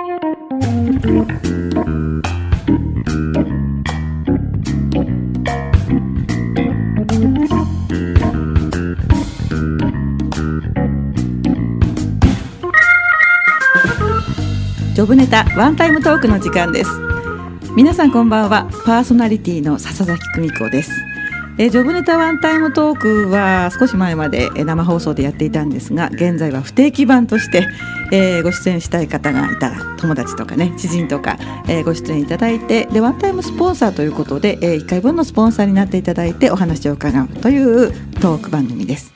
ジョブネタワンタイムトークの時間です。皆さんこんばんは。パーソナリティの笹崎久美子です。えージョブネタワンタイムトークは少し前までえー生放送でやっていたんですが現在は不定期版として、えーご出演したい方がいたら友達とかね知人とか、えーご出演いただいてでワンタイムスポンサーということで、え1回分のスポンサーになっていただいてお話を伺うというトーク番組です。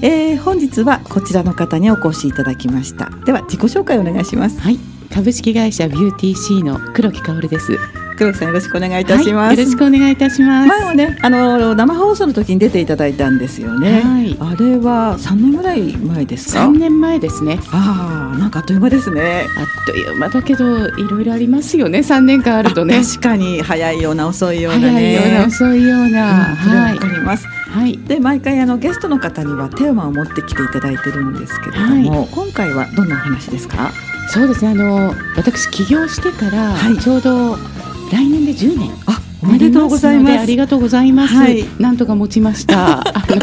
えー本日はこちらの方にお越しいただきました。では自己紹介お願いします。はい、株式会社ビューティーシーの黒木薫です。黒木さんよろしくお願いいたします、はい、よろしくお願いいたします。前もねあの生放送の時に出ていただいたんですよね、はいあれは3年ぐらい前ですか？三年前ですね。ああなんかあっという間ですねあっという間だけどいろいろありますよね。三年間あるとね。あ確かに早いような遅いようなね早いような遅いような。うんははいわかります、はい。で毎回あのゲストの方にはテーマを持ってきていただいてるんですけれども、今回はどんなお話ですか？そうですね。あの私起業してから、はいちょうど来年で10年。あおめでとうございますありがとうございます。はいなんとか持ちました。あの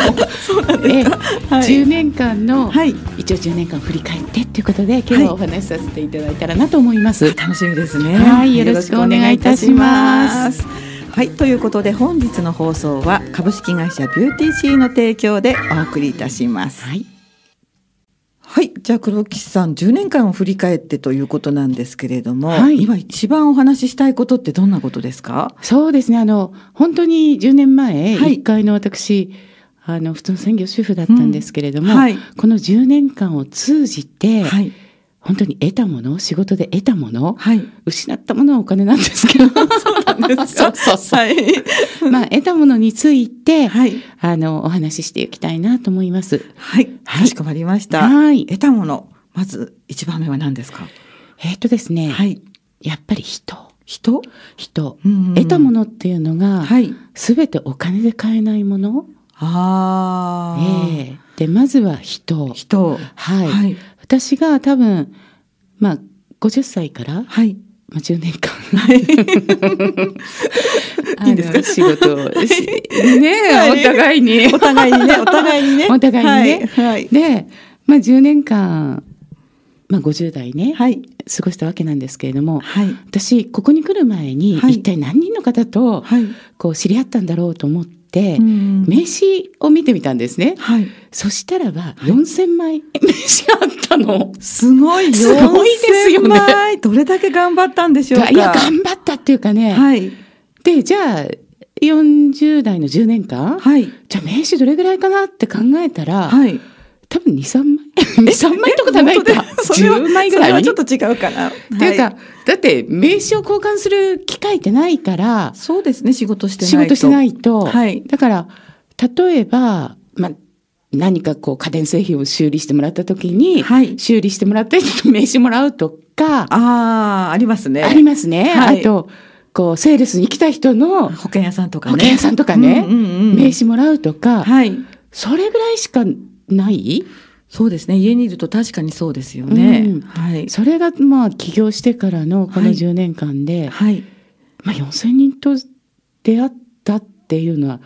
そうなんですかはい10年間の、はい一応10年間振り返ってっていうことで今日はお話しさせていただいたらなと思います。楽しみですね。はいよろしくお願いいたしますよろしくお願いいたします。はい、ということで本日の放送は株式会社ビューティーシーの提供でお送りいたします。はい。はい、じゃあ黒木さん10年間を振り返ってということなんですけれども、はい。今一番お話ししたいことってどんなことですか？そうですね。あの、本当に10年前、はい。一介の私、あの、普通の専業主婦だったんですけれども、うん。はい。この10年間を通じて、はい、本当に得たもの、仕事で得たもの、はい、失ったものはお金なんですけど、そうそうそう。はい、まあ、得たものについて、はい、あの、お話ししていきたいなと思います。はい、はい。かしこまりました。はい。得たもの、まず一番目は何ですか？えっ、とですね、はい、やっぱり人、人？人、うんうん得たものっていうのが、はい、すべてお金で買えないもの、ああ、ええで、まずは人。人、はい。はい、私が多分、まあ、50歳から、はい。まあ、10年間、いいんですか？仕事をし、ね お互いに。お互いにね、お互いにね。お互いにねはい。はい。で、まあ、10年間、まあ、50代ね、はい。過ごしたわけなんですけれども、はい。私、ここに来る前に、はい一体何人の方と、はい。こう、知り合ったんだろうと思って、うん名刺を見てみたんですね。はい。そしたらば、4000枚名刺があったの？すごい。すごいですよね4000枚どれだけ頑張ったんでしょうか？いや、頑張ったっていうかね、はい。で、じゃあ、40代の10年間、はい。じゃあ名刺どれぐらいかな？って考えたら、はい。多分2、3枚 ?2、3枚とか？じゃないか。それは10枚ぐらい？それはちょっと違うかな。っていうか、はだって名刺を交換する機会ってないから、そうですね、仕事してないと。仕事しないと。はいだから、例えば、まあ、何かこう家電製品を修理してもらった時に、はい修理してもらった人の名刺もらうとか、ああ、ありますね。ありますね。はいあと、こう、セールスに来た人の保険屋さんとかね。保険屋さんとかね、うんうんうん名刺もらうとか、はい。それぐらいしかない？そうですね。家にいると確かにそうですよね。うんはい。それがまあ起業してからのこのはい10年間で、はい。まあ4,000人と出会ったっていうのは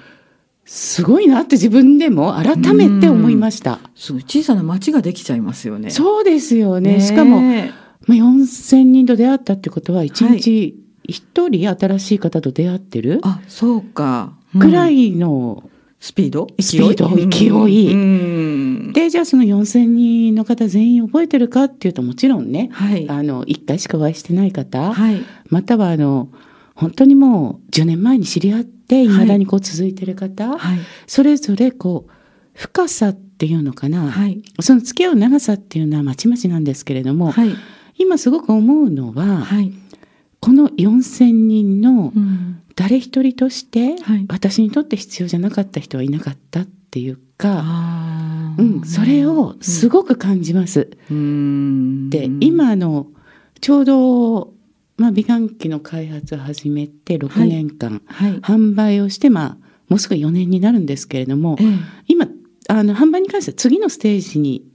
すごいなって自分でも改めて思いました。すごい小さな町ができちゃいますよね。そうですよね。ねしかも、まあ、4,000人と出会ったってことは1日1人新しい方と出会ってるあ、そうか。くらい。いの、スピード？スピード？勢い？うん。でじゃあその4,000人の方全員覚えてるかっていうともちろんね、はい。あの1回しかお会いしてない方、はい。またはあの本当にもう10年前に知り合っていまだにこう続いてる方、はい。それぞれこう深さっていうのかな、はい。その付き合う長さっていうのはまちまちなんですけれども、はい。今すごく思うのは、はい。この4,000人のうん誰一人としてはい私にとって必要じゃなかった人はいなかったっていうか、あうん、それをすごく感じます。うんで今あのちょうど、まあ、美顔器の開発を始めて6年間、はい。販売をして、まあ、もうすぐ4年になるんですけれどもええ今あの販売に関しては次のステージに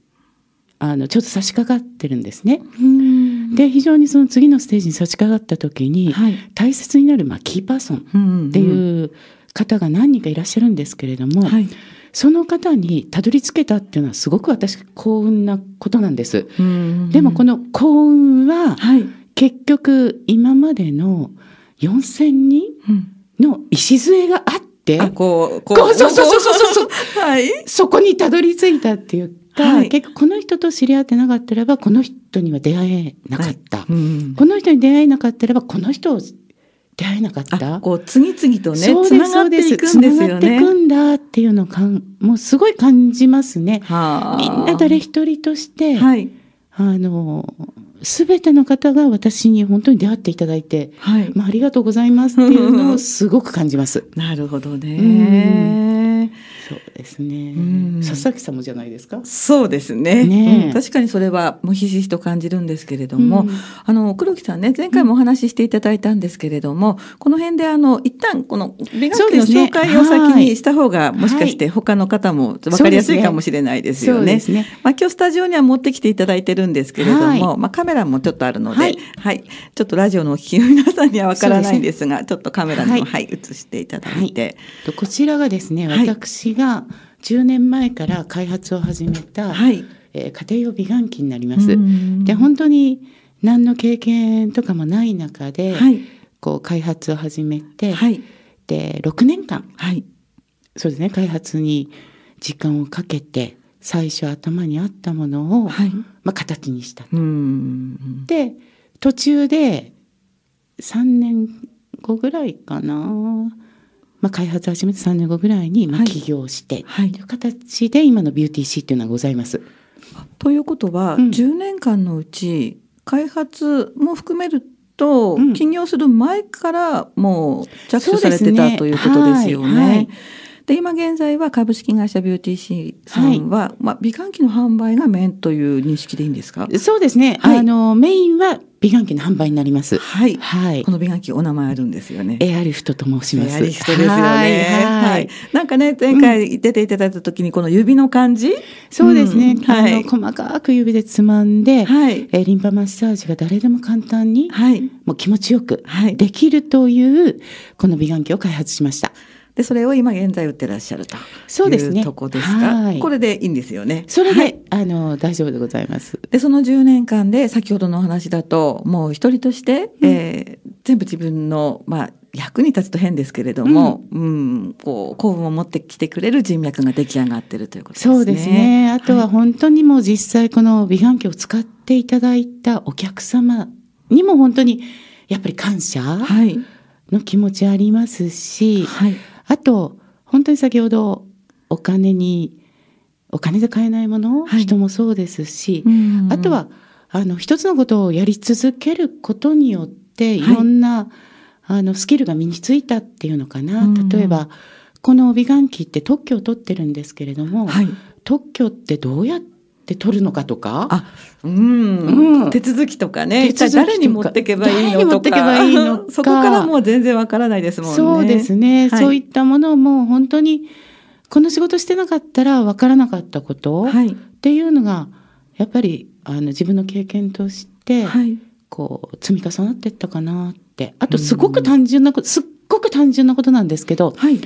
あのちょっと差し掛かってるんですね。うんで非常にその次のステージに差し掛かった時に、はい。大切になる、まあ、キーパーソンうんっていう方が何人かいらっしゃるんですけれども、はい。その方にたどり着けたっていうのはすごく私幸運なことなんです。うんでもこの幸運ははい。結局今までの4,000人うん。の礎があってあこうここうそうそうそうそうそう。はい。そこにたどり着いたっていうか、はい。結局この人と知り合ってなかったらばこの人には出会えなかった、うん。この人に出会えなかったらばこの人を出会えなかった。あこう次々とねそうつながっていくんですつながっていくんだっていうのをかんもうすごい感じますね。はあ。みんな誰一人として、はい。あの全ての方が私に本当に出会っていただいて、はい。まあ、ありがとうございますっていうのをすごく感じます。なるほどね。そうですね。うん。佐々木さんもじゃないですか？そうですね。ねえ。うん。確かにそれはもうひしひしと感じるんですけれども、うん。あの黒木さんね前回もお話ししていただいたんですけれども、この辺であの一旦この美楽器の紹介を先はい。にした方が、もしかして他の方も分かりやすいかもしれないですよね。そうですね。まあ、今日スタジオには持ってきていただいてるんですけれども、はい。まあ、カメラもちょっとあるので、ははい。いちょっとラジオのお聞きの皆さんにはわからないんですがちょっとカメラにも、ははいい映していただいて、とこちらがですね、はい。私が10年前から開発を始めた、はい。えー家庭用美顔器になります。うん。で本当に何の経験とかもない中で、はい。こう開発を始めて、はい。で6年間はい。そうですね開発に時間をかけて最初頭にあったものを、はい。まあ、形にした。うんで途中で3年後ぐらいかな、まあ、開発を始めて3年後ぐらいに、まあ、はい。起業して、はい。という形で今のビューティーシーっていうのはございます。ということは、うん。10年間のうち開発も含めると、うん。起業する前からもう着手されてたということですよね。はいはいで今現在は株式会社ビューティーシーさんは、まあ、美顔器の販売がメインという認識でいいんですか？そうですね、はいあのメインは美顔器の販売になります。はい、はいこ。の美顔器お名前あるんですよね。エアリフトと申します。エアリフトですよね。はいははいい。なんかね、前回出ていただいた時にこの指の感じ？そうですね、うんはいあの細かく指でつまんで、はい。えーリンパマッサージが誰でも簡単に、はい。もう気持ちよくはい。できるというこの美顔器を開発しました。で、それを今現在売ってらっしゃると。そうですねいうとこですか？はいこれでいいんですよね。それで、はいあの大丈夫でございます。で、その10年間で先ほどのお話だと、もう一人として、えー全部自分の、まあ、役に立つと変ですけれども、うん、こう、幸運を持ってきてくれる人脈が出来上がってるということですね。そうですね。あとははい本当にもう実際この美顔器を使っていただいたお客様にも本当にやっぱり感謝はい。の気持ちありますし、はい。あと本当に先ほどお金にお金で買えないもの、はい。人もそうですし、うんあとはあの一つのことをやり続けることによっていはい。ろんな、あのスキルが身についたっていうのかな、うん。例えばこの美顔器って特許を取ってるんですけれども、はい。特許ってどうやって取るのかとか？あ、うん、うん。手続きとかね、か。誰に持ってけばいいのとか、いいのか。そこからもう全然わからないですもんね。そうですね、はい。そういったものも本当にこの仕事してなかったら分からなかったこと、はい。っていうのがやっぱりあの自分の経験として、はい。こう積み重なっていったかなって。あとすごく単純なことすっごく単純なことなんですけどはい。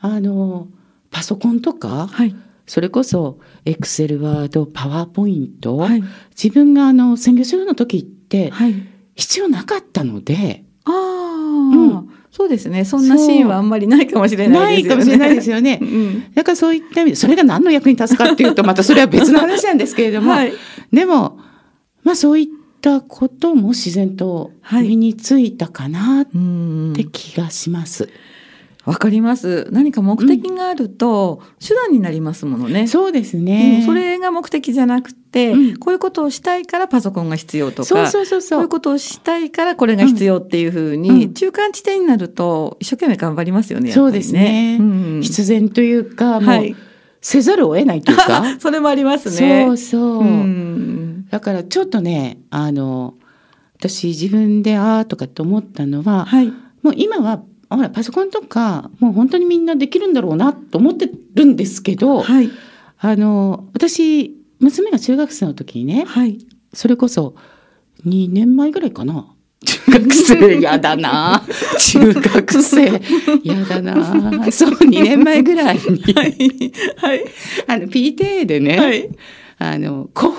あのパソコンとかはい。それこそエクセルワードパワーポイント、はい。自分があの専業主婦の時ってはい。必要なかったので、ああ、うんそうですね。そんなシーンはあんまりないかもしれなないいですよね。かもしれないですよね う。ん。だからそういった意味でそれが何の役に立つかっていうとまたそれは別の話なんですけれども、はい。でもまあそういったことも自然とはい身についたかなっうんて。気がします。わかります。何か目的があると、手段になりますものね。そうですうね。んそれが目的じゃなくて、うんこういうことをしたいからパソコンが必要とか、そうそうそうこそうういうことをしたいからこれが必要っていうふうに、うん中間地点になると一生懸命頑張りますよね。やっぱりそうですねうん必然というか、もうはい。せざるを得ないというか それもありますね。そうそう、うんだからちょっとねあの私自分でああとかって思ったのは、はい。もう今はほらパソコンとかもう本当にみんなできるんだろうなと思ってるんですけど、はい。あの私娘が中学生の時にねはい。それこそ2年前ぐらいかな。中学生、やだな。中学生、やだな。そう、2年前ぐらいに、はい。はい。あの、PTA でね、はい。あの、広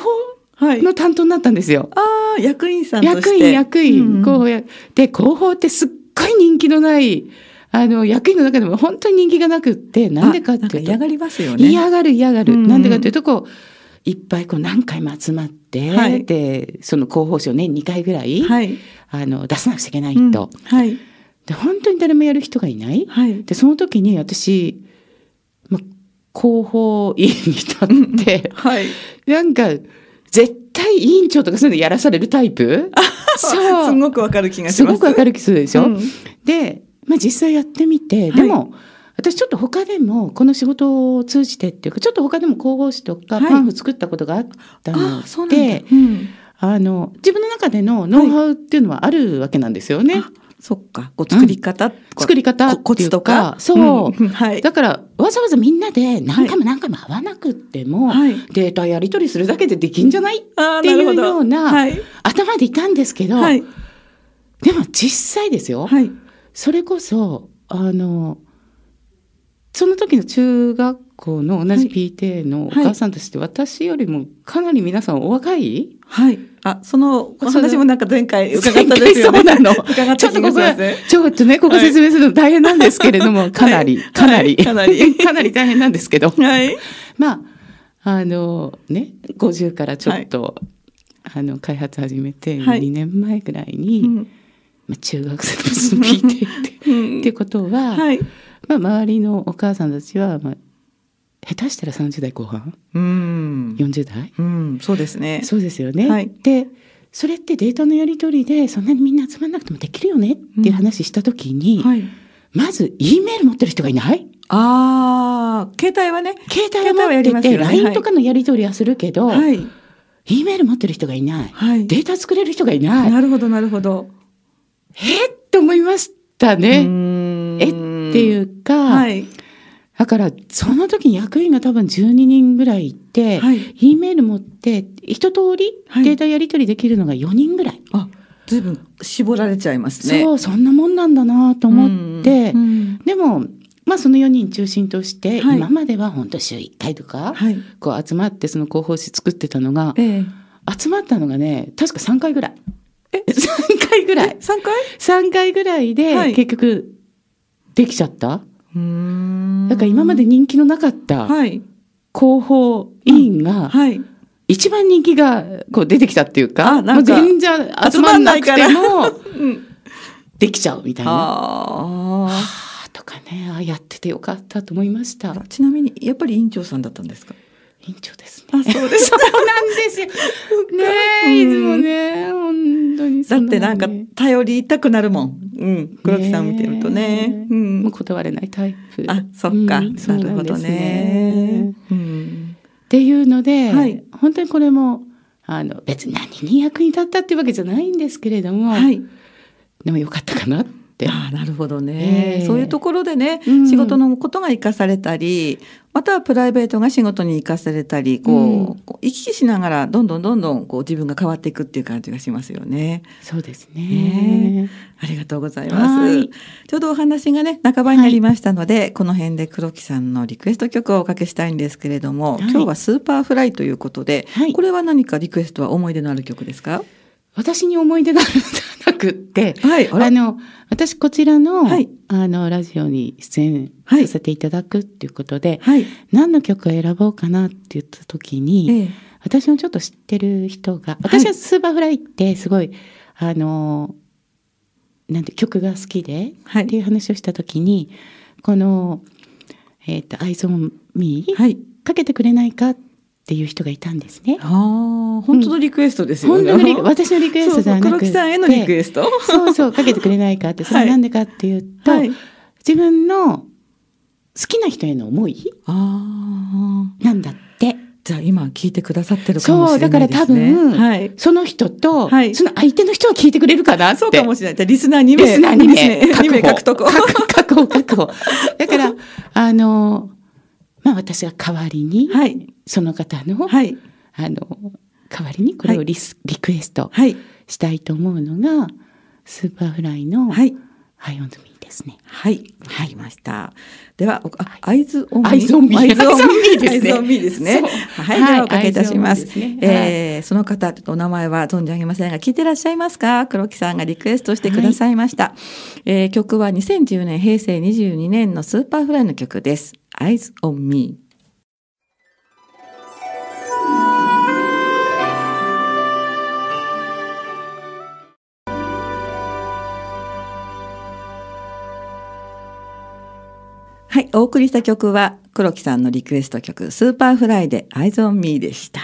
はい報。の担当になったんですよ。ああ、役員さんとして。役員、役員、うん広報や。で、広報ってすっごい人気のない、あの、役員の中でも本当に人気がなくって、なんでかっていうと、嫌がりますよね。嫌がる嫌がる。うんなんでかっていうと、こう、いっぱいこう何回も集まって、はいで、その広報誌を年2回ぐらい、はい。あの、出さなくちゃいけないうんと。はい。で、本当に誰もやる人がいない。はい。で、その時に私、ま、広報委員に立って、はい。なんか、絶対委員長とかそういうのやらされるタイプ？そう。すごくわかる気がしすます。ごくわかる気するでしょ、うんで、まあ、実際やってみて、はいでも、私ちょっと他でも、この仕事を通じてっていうか、ちょっと他でも広報誌とかはいパンフ作ったことがあったので、。うんあの、自分の中でのノウハウっていうのはあるわけなんですよね。あそっか。こう作り方、こう作り方こコツとかか。そう。んはい。だから、わざわざみんなで何回も何回も会わなくっても、はいデータやり取りするだけでできんじゃないっていうようなはい。頭でいたんですけど、はい。でも実際ですよ、はい。それこそ、あの、その時の中学校の同じ PTA のお母さんたちって私よりもかなり皆さんお若いはい。あ、そのお話もなんか前回伺ったですよね。そうなの。伺った気ちょっとここ。ちょっとね、ここ説明するの大変なんですけれども、かなり、はいかなり、はいかなりかなり大変なんですけど、はい。まあ、あのね、50からちょっと、あの、開発始めて、はい2年前ぐらいに、うんまあ、中学生のその PTA って、うんってことは、はい。まあ、周りのお母さんたちは、まあ、下手したら30代後半？うん。40代？うん、そうですね。そうですよね。はいでそれってデータのやり取りでそんなにみんな集まんなくてもできるよねっていう話した時に、はい。まず E メール持ってる人がいない？ああ、携帯はね。携帯は持ってて、ね LINE とかのやり取りはするけど、はい。E メール持ってる人がいない、はい。データ作れる人がいない、なるほど、なるほど。えっ？って思いましたね。ええっていうか、はい。だからその時に役員が多分12人ぐらいいて、はい。E メール持って一通りはいデータやり取りできるのが4人ぐらい。あ、ずいぶん絞られちゃいますね。そう、そんなもんなんだなと思って、うんうんでも、まあその4人中心として、はい今までは本当週1回とか、はい。こう集まってその広報誌作ってたのが、ええ。集まったのがね、確か3回ぐらい。え？3回ぐらい。三回？3回ぐらいで、はい結局、できちゃった。だから今まで人気のなかったはい。広報委員が、はい。一番人気がこう出てきたっていうか、あなんか全然集まんなくて集も、うん。できちゃうみたいな。あはあとかね、あやっててよかったと思いました。あ。ちなみに、やっぱり委員長さんだったんですか？委員長ですね。あ、そうです。そうなんですよ。ねえ、いつもね、本当にだってなんかね頼りたくなるもん。うん。黒木さん見てるとね。う。もうん断れないタイプ。あ、そっか。なるほどね。うん。っていうので、はい本当にこれも、あの、別に何に役に立ったっていうわけじゃないんですけれども、はい。でもよかったかなって。ああなるほどね、ええ。そういうところでね、うん。仕事のことが生かされたりまたはプライベートが仕事に生かされたりこう,、うん。こう行き来しながらどんどんどんどんこう自分が変わっていくっていう感じがしますよね。そうですね。ね。ありがとうございます。はい。ちょうどお話がね半ばになりましたので、この辺で黒木さんのリクエスト曲をおかけしたいんですけれども、はい。今日は Superfly ということで、はい。これは何かリクエストは思い出のある曲ですか？私に思い出があるのではなくって、はいあの、私こちらの、はい。あの、ラジオに出演はいさせていただくっていうことで、はい。何の曲を選ぼうかなって言った時に、ええ。私のちょっと知ってる人が、私は Superfly ってすごい、あの、なんて曲が好きで、はい。っていう話をした時に、この、えっ、と、Eyes on Me、はい。かけてくれないかっていう人がいたんですね。ああ、本当のリクエストですよね。本当のリク私のリクエストじゃなくてそうそう黒木さんへのリクエスト。そうそう、かけてくれないかって、それはなんでかっていうと、はい。自分の好きな人への思いああ。なんだって。じゃあ今聞いてくださってるかもそう、しれないですね。だから多分、はい。その人と、はいその相手の人は聞いてくれるかなって。そうかもしれない。じゃあリスナー2名。リスナー2名。2名獲得。確確保、確保。だから、あの、まあ私が代わりに、はい。その方の、はい。あの、代わりにこれをリス、リクエストはい。したいと思うのが Superfly のはい。ハイオンズミーですね。はい。わかりました。では、おあ、 Eyes on Me。Eyes on Me？Eyes on Me Eyes on Me ですね Eyes on Me ですね。そうはい。では、おかけいたします。えーその方、お名前は存じ上げませんが、聞いてらっしゃいますか黒木さんがリクエストしてくださいました。えー曲は2010年、平成22年の Superfly の曲です。Eyes on Me。はい、お送りした曲は黒木さんのリクエスト曲 Superfly で Eyes on Me でした。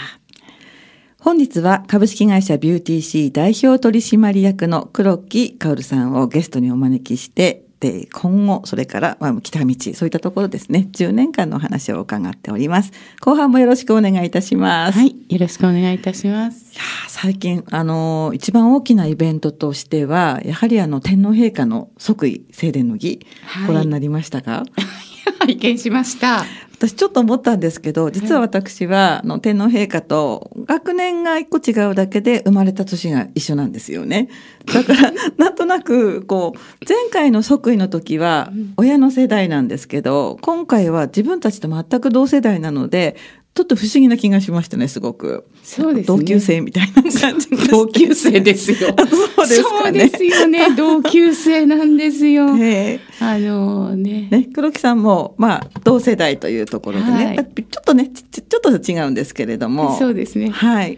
本日は株式会社ビューティーシー代表取締役の黒木薫さんをゲストにお招きしてで今後それから、まあ、北道そういったところですね。10年間のお話を伺っております。後半もよろしくお願いいたします、はい、よろしくお願いいたします。いやー最近あの一番大きなイベントとしてはやはりあの天皇陛下の即位正殿の儀、はい。ご覧になりましたか？拝見しました。私ちょっと思ったんですけど実は私は、あの天皇陛下と学年が一個違うだけで生まれた年が一緒なんですよね。だからなんとなくこう前回の即位の時は親の世代なんですけど今回は自分たちと全く同世代なのでちょっと不思議な気がしましたねすごく。そうですね同級生みたいな感じ同級生ですよ。そうですかねそうですよね。同級生なんですよ。ええあのね。ね、黒木さんも、まあ、同世代というところでね、はいちょっとねちちちょっと違うんですけれどもそうですね。はい。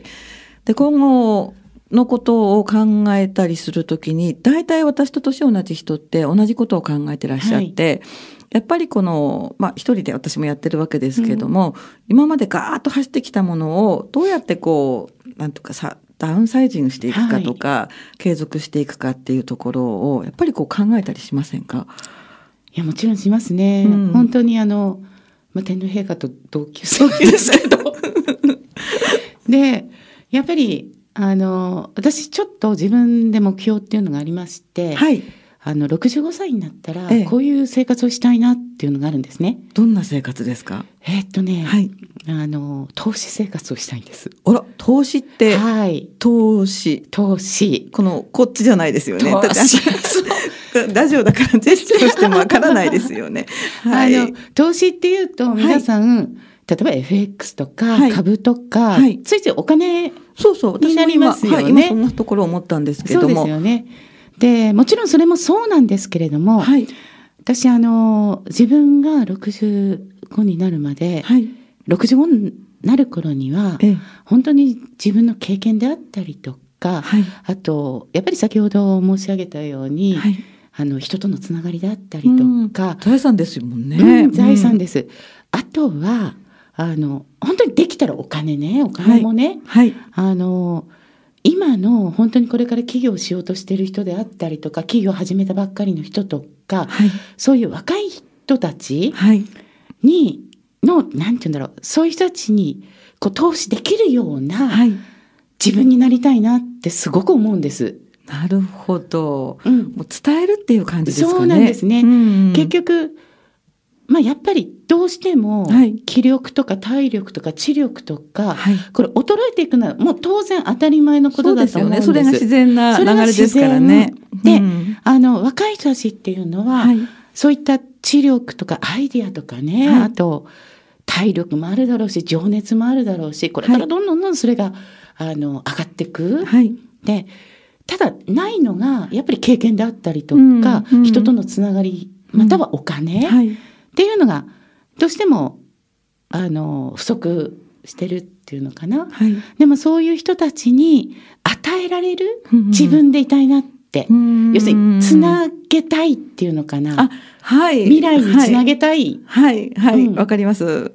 で今後のことを考えたりするときに大体私と年同じ人って同じことを考えてらっしゃって、やっぱりこの、まあ一人で私もやってるわけですけども、今までガーッと走ってきたものをどうやってこう、なんとかさ、ダウンサイジングしていくかとか、継続していくかっていうところを、やっぱりこう考えたりしませんか？いやもちろんしますね。うん本当にあの、まあ、天皇陛下と同級生ですけど。でやっぱりあの私ちょっと自分で目標っていうのがありまして、はい。あの65歳になったらええこういう生活をしたいなっていうのがあるんですね。どんな生活ですか？えーっとね、はい。あの投資生活をしたいんです。あら、投資って、はい、投資。投資。この、こっちじゃないですよね。ラジオだからジェスチャーしてもわからないですよね。はい。あの投資っていうと皆さん、例えば FX とかはい株とか、はいついついお金そうそう。私になりも今、ますよねはい、今そんなところ思ったんですけそうでども。すよね。でもちろんそれもそうなんですけれども、はい。私あの自分が65になるまで、はい。65になる頃にはええ。本当に自分の経験であったりとか、はい。あとやっぱり先ほど申し上げたように、はい。あの人とのつながりであったりとか、財産ですもんね。うん財産で。です。あとはあの本当にできたらお金ねお金もね、はい。あの今の本当にこれから起業をしようとしている人であったりとか企業を始めたばっかりの人とかはい。そういう若い人たちはい。にのなんて言うんだろうそういう人たちにこう投資できるようなはい。自分になりたいなってすごく思うんです。なるほど。うん、もう伝えるっていう感じですかね。そうなんですねうん結局まあやっぱりどうしてもはい気力とか体力とか知力とか、はい。これ衰えていくのはもう当然当たり前のことだと思うんです。よね。それが自然な流れですからね。でうんあの若い人たちっていうのは、はい。そういった知力とかアイディアとかね、はいあと体力もあるだろうし情熱もあるだろうしこれからどんどんどんどんそれが、あの上がっていく。はい。でただないのがやっぱり経験であったりとうんか、うん人とのつながりまたはお金、っはい。ていうのがどうしてもあの不足してるっていうのかな。はい。でもそういう人たちに与えられる自分でいたいなって、うん要するにつなげたいっていうのかな。あ、はい。未来につなげたい、はい、はい、はいうんわかります。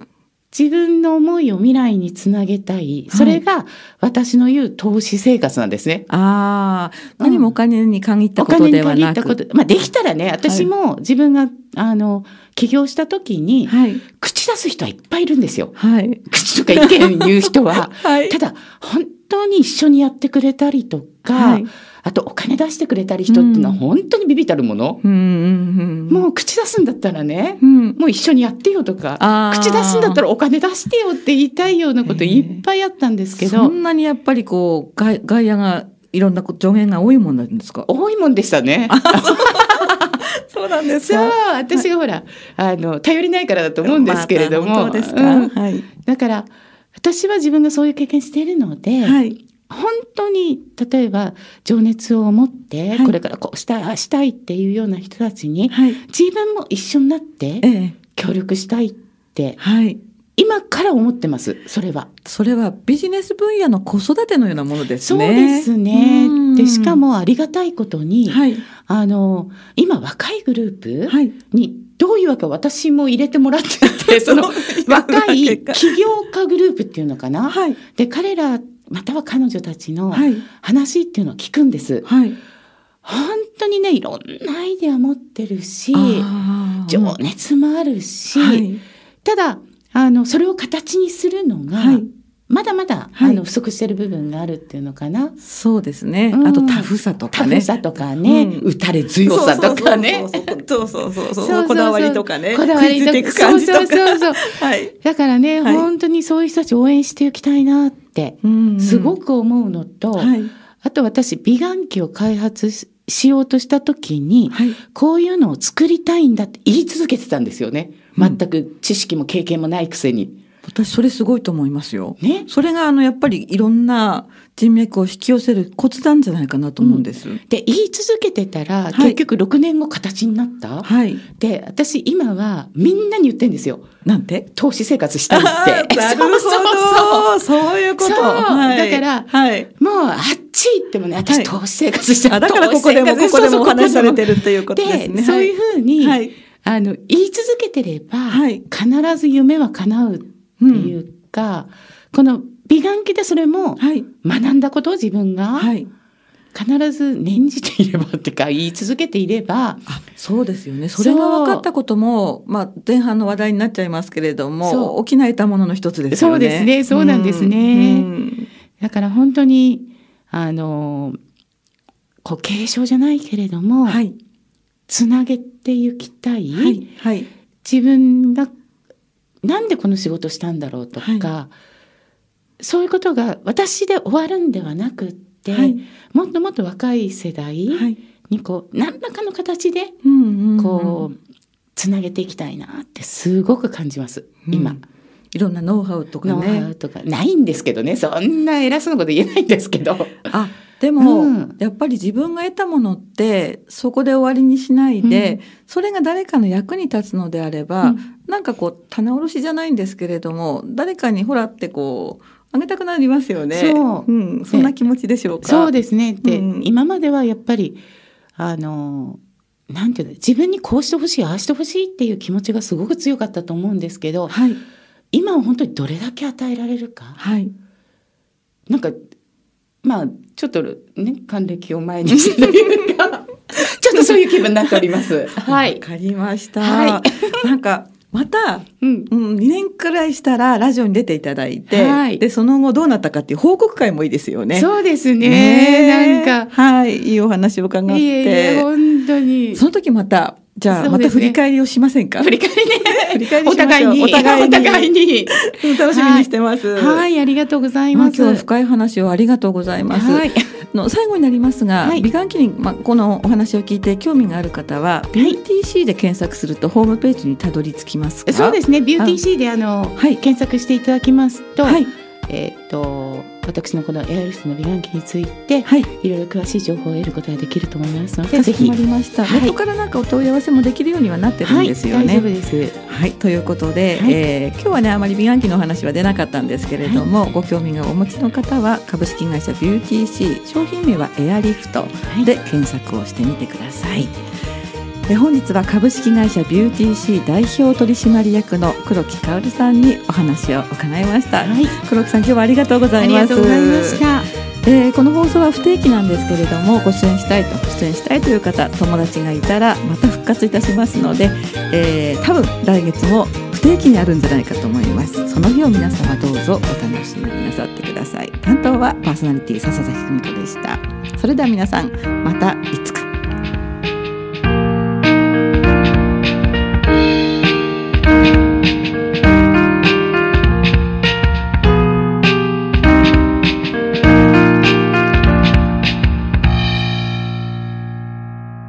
自分の思いを未来につなげたい。それが私の言う投資生活なんですね。ああ、うん何もお金に限ったおこと金に限ではなく。ったこと。まあできたらね、私も自分が、あの、起業した時に、はい、口出す人はいっぱいいるんですよ。はい、口とか意見言う人は。はい。ただ、本当に一緒にやってくれたりとか、はいあとお金出してくれたり人っていうのはうん本当にビビたるもの。もう口出すんだったらね、うん、もう一緒にやってよとか、口出すんだったらお金出してよって言いたいようなこといっぱいあったんですけど、そんなにやっぱりこう、外外野がいろんなこ助言が多いもんなんですか？多いもんでしたね。そうなんでそう。私がほらあの頼りないからだと思うんですけれども、だから私は自分がそういう経験しているので、はい。本当に例えば情熱を持って、はい。これからこうしたしたいっていうような人たちにはい。自分も一緒になってええ。協力したいってはい。今から思ってますそれは。それはビジネス分野の子育てのようなものですそうね。ですねうん。でしかもありがたいことに、はいあの今若いグループはい。にどういうわけ私も入れてもらってて その若い起業家グループっていうのかな。はいで彼らまたは彼女たちのはい話っていうのを聞くんです。はい。本当にねいろんなアイデア持ってるし情熱もあるし、はいただあの、それを形にするのが、はい、まだまだ、はい、あの不足してる部分があるっていうのかな。そうですね。あとタフさとかね。タフさとかね、うん、打たれ強さとかね。そうそうそうそうこだわりとかね。こだわりとか。そうそうそうそう。はい。だからね、はい、本当にそういう人たち応援していきたいなって、すごく思うのと、はい、あと私美顔器を開発ししようとした時に、はい、こういうのを作りたいんだって言い続けてたんですよね。うん全く知識も経験もないくせに。私それすごいと思いますよ。ね？それがあのやっぱりいろんな人脈を引き寄せるコツなんじゃないかなと思うんです。で、言い続けてたら、はい結局6年後形になった？はい。で、私今はみんなに言ってんですよ。なんて？投資生活したいって。なるほど。そうそうそうそういうこと。はいだからはい。もうあっち行ってもね、私はい投資生活してあだからここでもここでもお話しされてるっていうことですね。そういうふうに、はい。あの、言い続けてれば、はい必ず夢は叶うっていうか、この美顔器でそれもはい。学んだことを自分がはい。必ず念じていればってか言い続けていれば、あそうですよね。それが分かったことも、まあ、前半の話題になっちゃいますけれどそも、う起きないたものの一つですよね。そうですねそうなんですねうんだから本当に、あの、こう継承じゃないけれども、はい。つなげていきたい、はい。はい。自分がなんでこの仕事したんだろうとか、はそういうことが私で終わるんではなくって、はいもっともっと若い世代はい。にこう何らかの形でこう、つなげていきたいなってすごく感じます今。うんいろんなノウハウとかノウハウね。とかないんですけどねそんな偉そうなこと言えないんですけど。あ、でも、うんやっぱり自分が得たものって、そこで終わりにしないで、うんそれが誰かの役に立つのであれば、うんなんかこう、棚卸しじゃないんですけれども、誰かにほらってこう、あげたくなりますよね。そううん、そんな気持ちでしょうか？そうですね。で、うん今まではやっぱりあのなんていうの自分にこうしてほしいああしてほしいっていう気持ちがすごく強かったと思うんですけどはい。今は本当にどれだけ与えられるかはい。なんかまあちょっとね還暦を前にしてというかちょっとそういう気分になっております。はい。わかりました。はなんか、また、うん。うん、2年くらいしたらラジオに出ていただいて、はいで、その後どうなったかっていう報告会もいいですよね。そうですね。ねえなんか。はい、いいお話を伺って。いえいえ、本当に。その時また、じゃあ、また振り返りをしませんか？振り返りね。振り返りおしましょう互いに。お互いにお互いに。うん楽しみにしてます。はい、ありがとうございまあ、ます。今日は深い話をありがとうございます。はい。の最後になりますが、はい美顔器に、まあ、このお話を聞いて興味がある方は、BTC で検索するとホームページにたどり着きますかそうですね。ビューティーシーであの、はい検索していただきますと、はいえっ、と私のこのエアリフトの美顔器について、はい。いろいろ詳しい情報を得ることができると思いますので、ぜひ。まりました、はい。ネットからなんかお問い合わせもできるようにはなってるんですよね。はい、大丈夫です。はい、ということで、はい。えー今日はねあまり美顔器のお話は出なかったんですけれども、ご興味がお持ちの方は株式会社ビューティーシー商品名はエアリフトはい。で検索をしてみてください。で本日は株式会社ビューティーシー代表取締役の黒木薫さんにお話を伺いました。はい、黒木さん今日はありがとうござあいます。りがとうございました。えーこの放送は不定期なんですけれどもご出演したいと出演したいという方友達がいたらまた復活いたしますので、えー多分来月も不定期にあるんじゃないかと思いますその日を皆様どうぞお楽しみになさってください担当はパーソナリティ笹崎久美子でしたそれでは皆さんまたいつか